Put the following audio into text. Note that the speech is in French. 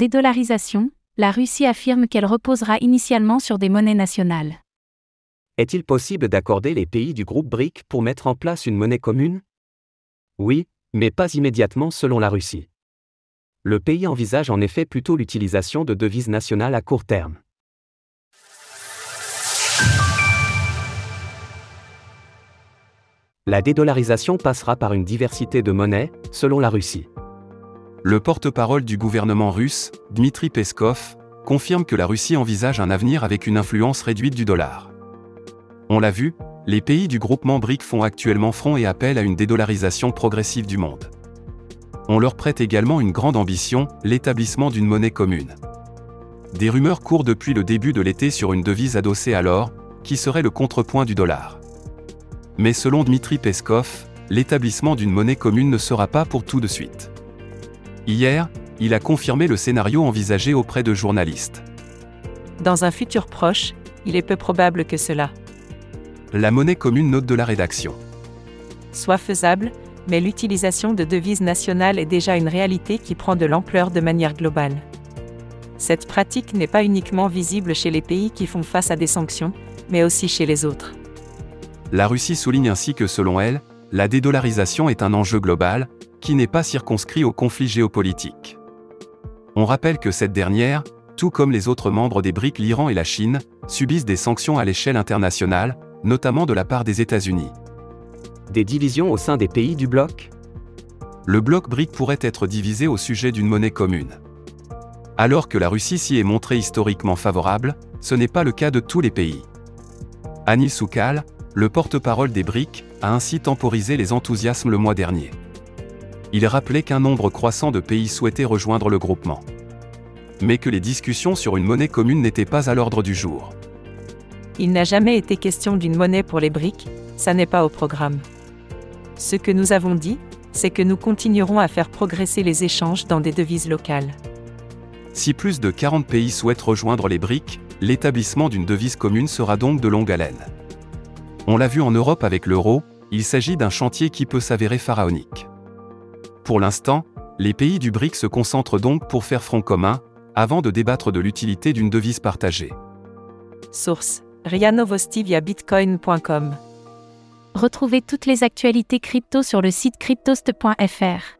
Dédollarisation, la Russie affirme qu'elle reposera initialement sur des monnaies nationales. Est-il possible d'accorder les pays du groupe BRIC pour mettre en place une monnaie commune? Oui, mais pas immédiatement selon la Russie. Le pays envisage en effet plutôt l'utilisation de devises nationales à court terme. La dédollarisation passera par une diversité de monnaies, selon la Russie. Le porte-parole du gouvernement russe, Dmitri Peskov, confirme que la Russie envisage un avenir avec une influence réduite du dollar. On l'a vu, les pays du groupement BRIC font actuellement front et appellent à une dédollarisation progressive du monde. On leur prête également une grande ambition, l'établissement d'une monnaie commune. Des rumeurs courent depuis le début de l'été sur une devise adossée à l'or, qui serait le contrepoint du dollar. Mais selon Dmitri Peskov, l'établissement d'une monnaie commune ne sera pas pour tout de suite. Hier, il a confirmé le scénario envisagé auprès de journalistes. Dans un futur proche, il est peu probable que cela la monnaie commune note de la rédaction. Soit faisable, mais l'utilisation de devises nationales est déjà une réalité qui prend de l'ampleur de manière globale. Cette pratique n'est pas uniquement visible chez les pays qui font face à des sanctions, mais aussi chez les autres. La Russie souligne ainsi que selon elle, la dédollarisation est un enjeu global, qui n'est pas circonscrit au conflit géopolitique. On rappelle que cette dernière, tout comme les autres membres des BRIC l'Iran et la Chine, subissent des sanctions à l'échelle internationale, notamment de la part des États-Unis. Des divisions au sein des pays du bloc? Le bloc BRIC pourrait être divisé au sujet d'une monnaie commune. Alors que la Russie s'y est montrée historiquement favorable, ce n'est pas le cas de tous les pays. Anil Soukal, le porte-parole des BRIC, a ainsi temporisé les enthousiasmes le mois dernier. Il rappelait qu'un nombre croissant de pays souhaitaient rejoindre le groupement. Mais que les discussions sur une monnaie commune n'étaient pas à l'ordre du jour. Il n'a jamais été question d'une monnaie pour les briques, ça n'est pas au programme. Ce que nous avons dit, c'est que nous continuerons à faire progresser les échanges dans des devises locales. Si plus de 40 pays souhaitent rejoindre les briques, l'établissement d'une devise commune sera donc de longue haleine. On l'a vu en Europe avec l'euro, il s'agit d'un chantier qui peut s'avérer pharaonique. Pour l'instant, les pays du BRIC se concentrent donc pour faire front commun, avant de débattre de l'utilité d'une devise partagée. Source RIA Novosti via bitcoin.com. Retrouvez toutes les actualités crypto sur le site cryptost.fr.